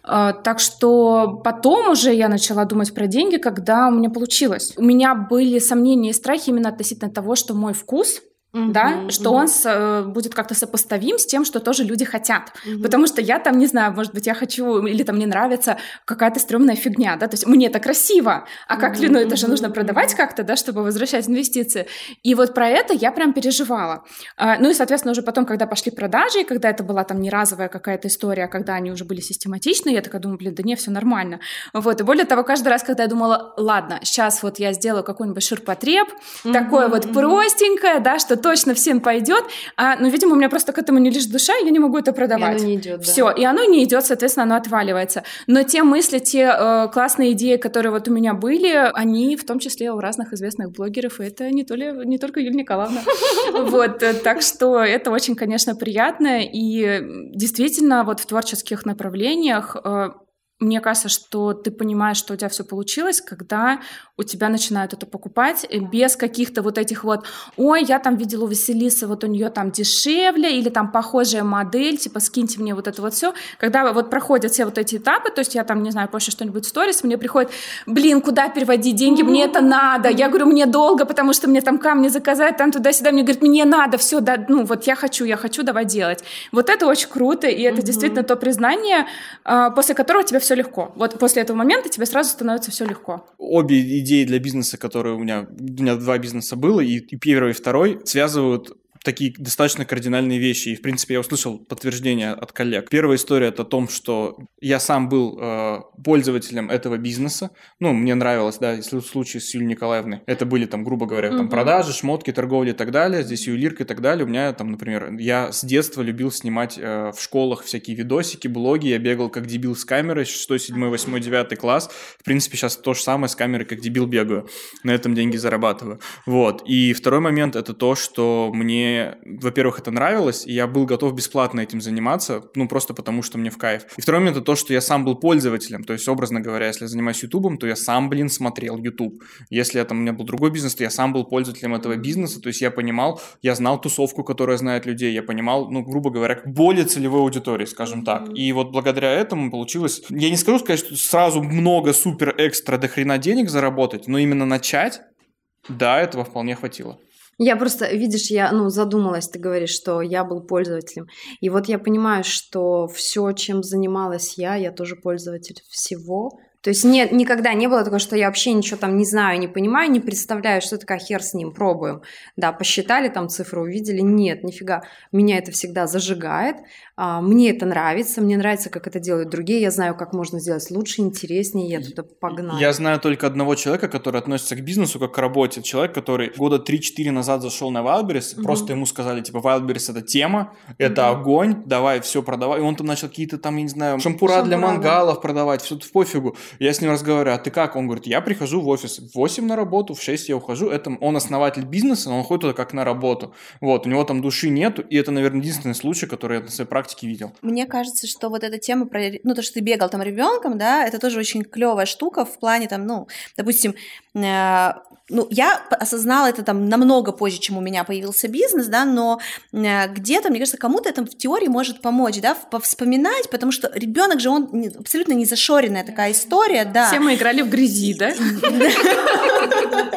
А, так что потом уже я начала думать про деньги, когда у меня получилось. У меня были сомнения и страхи именно относительно того, что мой вкус – Uh-huh, да, что он с, э, будет как-то сопоставим с тем, что тоже люди хотят. Uh-huh. Потому что я там, не знаю, может быть, я хочу, или там мне нравится какая-то стрёмная фигня, да, то есть мне это красиво, а как, uh-huh. ну, это же нужно продавать как-то, да, чтобы возвращать инвестиции. И вот про это я прям переживала. А, ну и, соответственно, уже потом, когда пошли продажи, и когда это была там не разовая какая-то история, а когда они уже были систематичны, я такая думаю, блин, да не, все нормально. Вот, и более того, каждый раз, когда я думала, ладно, сейчас вот я сделаю какой-нибудь ширпотреб, такое вот простенькое, да, что точно всем пойдет, а, ну, видимо, у меня просто к этому не лишь душа, я не могу это продавать. И оно не идет, да. Все, и оно не идет, соответственно, оно отваливается. Но те мысли, те э, классные идеи, которые вот у меня были, они в том числе у разных известных блогеров, и это не, то ли, не только Юлия Николаевна. [LAUGHS] Вот, э, так что это очень, конечно, приятно, и действительно вот в творческих направлениях э, мне кажется, что ты понимаешь, что у тебя все получилось, когда у тебя начинают это покупать э, без каких-то вот этих вот, ой, я там видела у Василисы, вот у нее там дешевле, или там похожая модель, типа скиньте мне вот это вот все. Когда вот проходят все вот эти этапы, то есть я там, не знаю, позже что-нибудь в сторис, мне приходит, блин, куда переводить деньги, мне это надо. Я говорю, мне долго, потому что мне там камни заказать, там туда-сюда. Мне говорят, мне надо, все, да, ну вот я хочу, я хочу, давай делать. Вот это очень круто, и это действительно то признание, а, после которого тебе все легко. Вот после этого момента тебе сразу становится все легко. Обе идеи для бизнеса, которые у меня, у меня два бизнеса было, и, и первый, и второй, связывают такие достаточно кардинальные вещи. И, в принципе, я услышал подтверждение от коллег. Первая история – это о том, что я сам был э, пользователем этого бизнеса. Ну, мне нравилось, да, если в случае с Юлией Николаевной. Это были, там, грубо говоря, там, продажи, шмотки, торговля и так далее. Здесь ювелирка и так далее. У меня, там, например, я с детства любил снимать э, в школах всякие видосики, блоги. Я бегал как дебил с камерой, 6, 7, 8, 9 класс. В принципе, сейчас то же самое с камерой, как дебил бегаю. На этом деньги зарабатываю. Вот. И второй момент – это то, что мне во-первых, это нравилось, и я был готов бесплатно этим заниматься, ну, просто потому что мне в кайф. И второй момент это то, что я сам был пользователем, то есть, образно говоря, если я занимаюсь ютубом, то я сам, блин, смотрел ютуб. Если это у меня был другой бизнес, то я сам был пользователем этого бизнеса, то есть я понимал, я знал тусовку, которая знает людей, я понимал, ну, грубо говоря, более целевой аудитории, скажем так. И вот благодаря этому получилось, я не скажу сказать, что сразу много супер экстра до хрена денег заработать, но именно начать, да, этого вполне хватило. Я просто, видишь, я ну, задумалась, ты говоришь, что я был пользователем. И вот я понимаю, что все, чем занималась я, я тоже пользователь всего. То есть нет, никогда не было такого, что я вообще ничего там не знаю, не понимаю, не представляю, что такое хер с ним, пробуем. Да, посчитали там цифру, увидели, нет, нифига. Меня это всегда зажигает, а, мне это нравится, мне нравится, как это делают другие, я знаю, как можно сделать лучше, интереснее, я туда погнал. Я знаю только одного человека, который относится к бизнесу как к работе. Человек, который года 3-4 назад зашел на Wildberries, угу. просто ему сказали, типа, Wildberries это тема, это угу. огонь, давай все продавай. И он там начал какие-то там, я не знаю, шампура, шампура для мангалов да. продавать, все пофигу. Я с ним разговариваю, а ты как? Он говорит, я прихожу в офис в 8 на работу, в 6 я ухожу. Это он основатель бизнеса, но он ходит туда как на работу. Вот, у него там души нету, и это, наверное, единственный случай, который я на своей практике видел. Мне кажется, что вот эта тема про, ну, то, что ты бегал там ребенком, да, это тоже очень клевая штука в плане там, ну, допустим, э, ну, я осознала это там намного позже, чем у меня появился бизнес, да, но э, где-то, мне кажется, кому-то это в теории может помочь, да, повспоминать, потому что ребенок же, он абсолютно не зашоренная такая история, да. Все мы играли в грязи, да? [LAUGHS]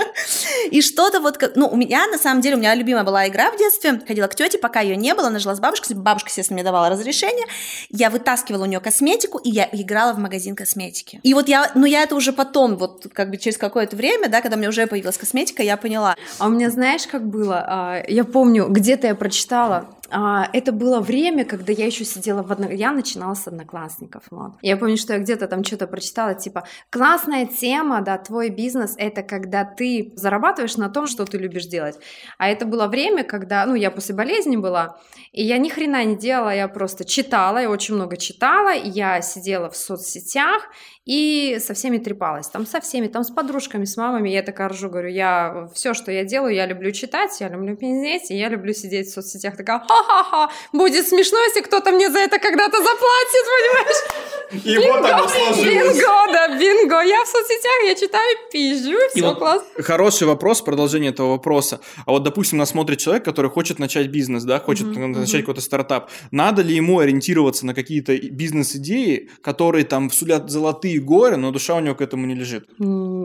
И что-то вот, ну, у меня, на самом деле, у меня любимая была игра в детстве, ходила к тете, пока ее не было, она жила с бабушкой, бабушка, естественно, мне давала разрешение, я вытаскивала у нее косметику, и я играла в магазин косметики. И вот я, ну, я это уже потом, вот, как бы через какое-то время, да, когда у меня уже появилась косметика, я поняла. А у меня, знаешь, как было? А, я помню, где-то я прочитала, это было время, когда я еще сидела в одно... Я начинала с одноклассников. Вот. Я помню, что я где-то там что-то прочитала, типа, классная тема, да, твой бизнес, это когда ты зарабатываешь на том, что ты любишь делать. А это было время, когда, ну, я после болезни была, и я ни хрена не делала, я просто читала, я очень много читала, я сидела в соцсетях, и со всеми трепалась, там со всеми, там с подружками, с мамами, я такая ржу, говорю, я все, что я делаю, я люблю читать, я люблю пиздеть, и я люблю сидеть в соцсетях, такая, ха-ха-ха, будет смешно, если кто-то мне за это когда-то заплатит, понимаешь? И бинго, вот оно сложилось. Бинго, да, бинго, я в соцсетях, я читаю, пизжу, все вот классно. Хороший вопрос, продолжение этого вопроса. А вот, допустим, нас смотрит человек, который хочет начать бизнес, да, хочет mm-hmm. начать какой-то стартап. Надо ли ему ориентироваться на какие-то бизнес-идеи, которые там сулят золотые горе, но душа у него к этому не лежит.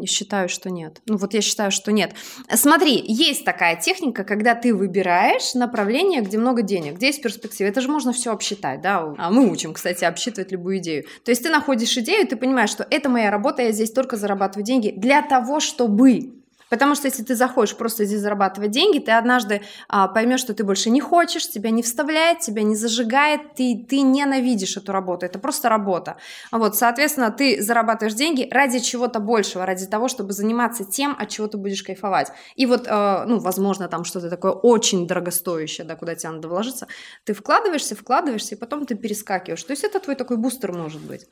Считаю, что нет. Ну вот я считаю, что нет. Смотри, есть такая техника, когда ты выбираешь направление, где много денег, где есть перспектива. Это же можно все обсчитать, да? А мы учим, кстати, обсчитывать любую идею. То есть ты находишь идею, ты понимаешь, что это моя работа, я здесь только зарабатываю деньги для того, чтобы Потому что если ты заходишь просто здесь зарабатывать деньги, ты однажды а, поймешь, что ты больше не хочешь, тебя не вставляет, тебя не зажигает, ты, ты ненавидишь эту работу. Это просто работа. Вот, соответственно, ты зарабатываешь деньги ради чего-то большего, ради того, чтобы заниматься тем, от чего ты будешь кайфовать. И вот, э, ну, возможно, там что-то такое очень дорогостоящее, да, куда тебе надо вложиться, ты вкладываешься, вкладываешься, и потом ты перескакиваешь. То есть это твой такой бустер может быть.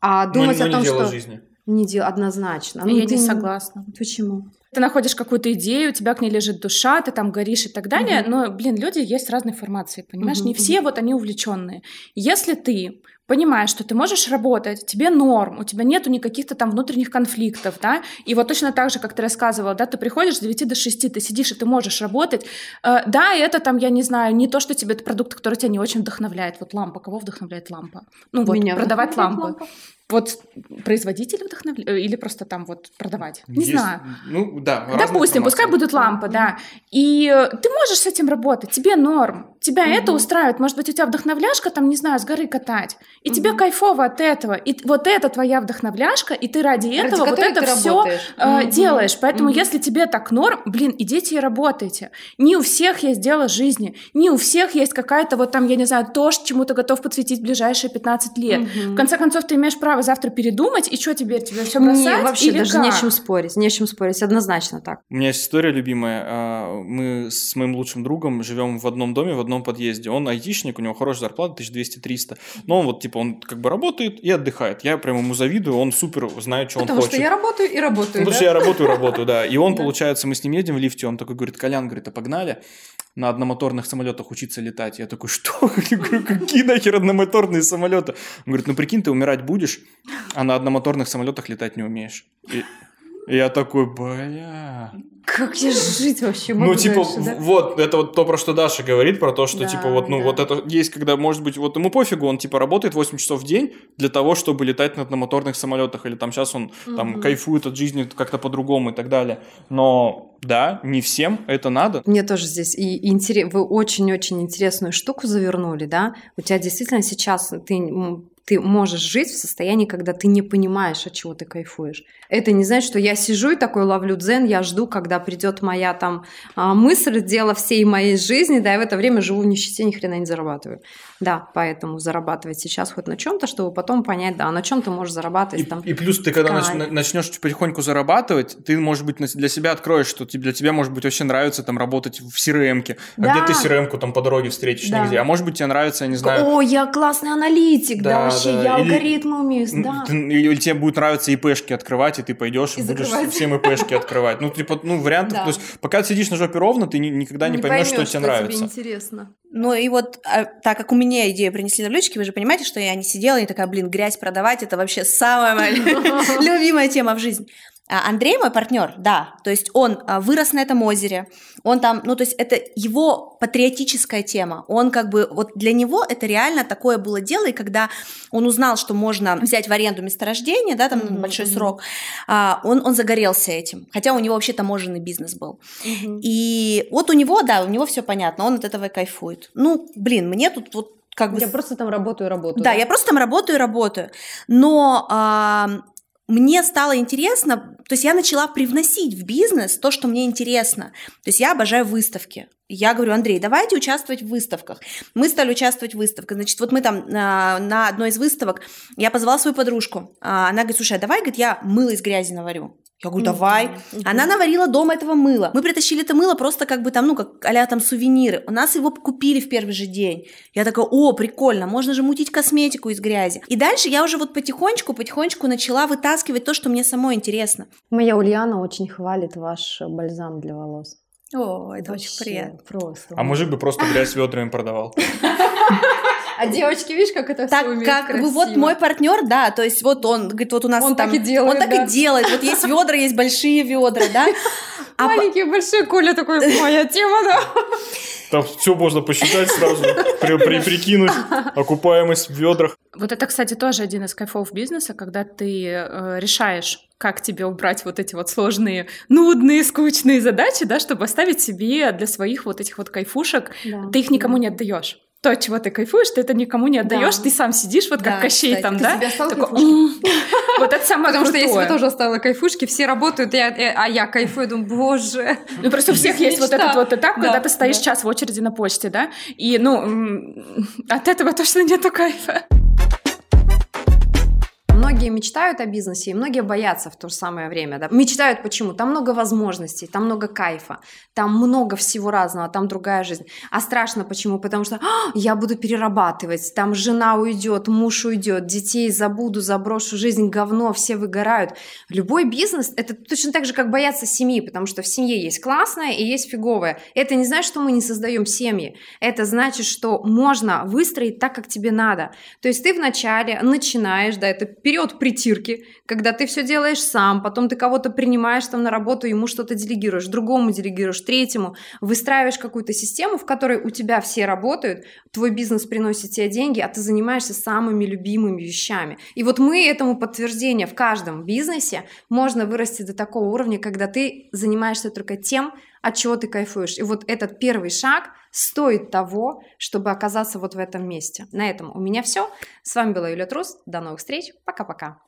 А думать но, но о том, не что... Жизни. Не дело однозначно. Ну, я не согласна. Почему? ты находишь какую-то идею, у тебя к ней лежит душа, ты там горишь и так далее, угу. но, блин, люди есть разной формации, понимаешь? Угу. Не все вот они увлеченные. Если ты понимаешь, что ты можешь работать, тебе норм, у тебя нету никаких-то там внутренних конфликтов, да, и вот точно так же, как ты рассказывала, да, ты приходишь с 9 до 6, ты сидишь, и ты можешь работать, э, да, это там, я не знаю, не то, что тебе это продукт, который тебя не очень вдохновляет, вот лампа, кого вдохновляет лампа? Ну вот, Меня продавать лампы. Лампа. Вот производитель вдохновляет э, или просто там вот продавать? Не Есть, знаю. Ну да. Допустим, пускай будут лампы, да. И э, ты можешь с этим работать, тебе норм, тебя угу. это устраивает. Может быть, у тебя вдохновляшка там, не знаю, с горы катать, и угу. тебе кайфово от этого. И вот это твоя вдохновляшка, и ты ради, ради этого вот это все э, угу. делаешь. Поэтому, угу. если тебе так норм, блин, идите и работайте. Не у всех есть дело жизни, не у всех есть какая-то вот там, я не знаю, то, чему ты готов подсветить в ближайшие 15 лет. Угу. В конце концов, ты имеешь право завтра передумать, и что теперь, тебе все бросать? Не, вообще или даже как? не о чем спорить, не о чем спорить, однозначно так. У меня есть история любимая. А, мы с моим лучшим другом живем в одном доме, в одном подъезде. Он айтишник, у него хорошая зарплата, 1200-300. Но он вот, типа, он как бы работает и отдыхает. Я прям ему завидую, он супер знает, что Потому он хочет. Потому что я работаю и работаю, Потому да? что я работаю и работаю, да. И он, [LAUGHS] получается, мы с ним едем в лифте, он такой говорит, Колян, говорит, а погнали на одномоторных самолетах учиться летать. Я такой, что? [LAUGHS] Я говорю, какие нахер одномоторные самолеты? Он говорит, ну прикинь, ты умирать будешь, а на одномоторных самолетах летать не умеешь. И, я такой, бля... Как я жить вообще могу Ну, типа, дальше, да? вот, это вот то, про что Даша говорит, про то, что, Да, типа, вот, ну, да. вот это есть, когда, может быть, вот ему пофигу, он, типа, работает 8 часов в день для того, чтобы летать на одномоторных самолетах, или там сейчас он, там, Мгм. кайфует от жизни как-то по-другому и так далее. Но, да, не всем это надо. Мне тоже здесь и интерес... вы очень-очень интересную штуку завернули, да? У тебя действительно сейчас ты ты можешь жить в состоянии, когда ты не понимаешь, от чего ты кайфуешь. Это не значит, что я сижу и такой ловлю дзен, я жду, когда придет моя там а, мысль, дело всей моей жизни, да, я в это время живу в нищете, ни хрена не зарабатываю. Да, поэтому зарабатывать сейчас хоть на чем-то, чтобы потом понять, да, на чем ты можешь зарабатывать И, там. и плюс ты, когда нач- начнешь потихоньку зарабатывать, ты, может быть, для себя откроешь, что тебе, для тебя, может быть, вообще нравится там работать в CRM-ке. А Да. где ты CRM-ку там по дороге встретишь Да. нигде? А может быть, тебе нравится, я не знаю... О, я классный аналитик, да, Да, вообще да. я Или- алгоритмы умею, да. ты- Или тебе будет нравиться ИПшки открывать, и ты пойдешь и, И будешь закрывать. всем ИПшки открывать. Ну, типа, ну, вариантов. Да. То есть, пока ты сидишь на жопе ровно, ты ни- никогда не, поймешь, что тебе нравится. интересно. Ну и вот, а, так как у меня идею принесли на блюдечке, вы же понимаете, что я не сидела и такая, блин, грязь продавать, это вообще самая моя [LAUGHS] любимая тема в жизни. А Андрей мой партнер, да, то есть он а, вырос на этом озере, он там, ну то есть это его патриотическая тема, он как бы, вот для него это реально такое было дело, и когда он узнал, что можно взять в аренду месторождение, да, там Мгм, большой срок, а, он, он загорелся этим, хотя у него вообще таможенный бизнес был. И вот у него, да, у него все понятно, он от этого и кайфует. Ну, блин, мне тут вот как бы... Я просто там работаю, работаю. Да, я просто там работаю и работаю. Но мне стало интересно, то есть я начала привносить в бизнес то, что мне интересно. То есть я обожаю выставки. Я говорю, Андрей, давайте участвовать в выставках. Мы стали участвовать в выставках. Значит, вот мы там а, на одной из выставок, я позвала свою подружку. А, Она говорит, слушай, а давай, говорит, я мыло из грязи наварю. Я говорю, давай. Она наварила дома этого мыла. Мы притащили это мыло просто как бы там, ну, как а там сувениры. У нас его купили в первый же день. Я такая, о, прикольно, можно же мутить косметику из грязи. И дальше я уже вот потихонечку, потихонечку начала вытаскивать то, что мне самой интересно. Моя Ульяна очень хвалит ваш бальзам для волос. О, это Вообще, очень приятно. Просто. А мужик бы просто грязь ведрами продавал. [LAUGHS] А девочки, видишь, как это Так всё умеют как бы вот красиво? мой партнер, да, то есть вот он говорит, вот у нас Он там... так и делает, Он так да. и делает. Вот есть ведра, есть большие ведра, да. [LAUGHS] А по- Маленький, большой Коля такой, моя тема, да. Там все можно посчитать сразу, при- при- прикинуть окупаемость в ведрах. Вот это, кстати, тоже один из кайфов бизнеса, когда ты э, решаешь, как тебе убрать вот эти вот сложные, нудные, скучные задачи, да, чтобы оставить себе для своих вот этих вот кайфушек. ты их никому не отдаешь. То, чего ты кайфуешь, ты это никому не отдаешь, Да. ты сам сидишь, вот Да, как Кощей кстати. там, Ты да? себе оставил Такой. [LAUGHS] Вот это самое Потому что я себе тоже оставила кайфушки, все работают, э, а я кайфую, думаю, боже. Ну, просто у [LAUGHS] всех есть вот этот вот этап, когда Да, ты стоишь час в очереди на почте, да? И, ну, от этого точно нету кайфа. Многие мечтают о бизнесе, и многие боятся в то же самое время. Да? Мечтают почему? Там много возможностей, там много кайфа, там много всего разного, там другая жизнь. А страшно почему? Потому что «А, я буду перерабатывать, там жена уйдет, муж уйдет, детей забуду, заброшу жизнь, говно, все выгорают. Любой бизнес – это точно так же, как бояться семьи, потому что в семье есть классное и есть фиговое. Это не значит, что мы не создаем семьи. Это значит, что можно выстроить так, как тебе надо. То есть ты вначале начинаешь, да, это период притирки, когда ты все делаешь сам, потом ты кого-то принимаешь там на работу, ему что-то делегируешь, другому делегируешь, третьему, выстраиваешь какую-то систему, в которой у тебя все работают, твой бизнес приносит тебе деньги, а ты занимаешься самыми любимыми вещами. И вот мы этому подтверждение в каждом бизнесе можно вырасти до такого уровня, когда ты занимаешься только тем, от чего ты кайфуешь. И вот этот первый шаг стоит того, чтобы оказаться вот в этом месте. На этом у меня все. С вами была Юлия Трус. До новых встреч. Пока-пока.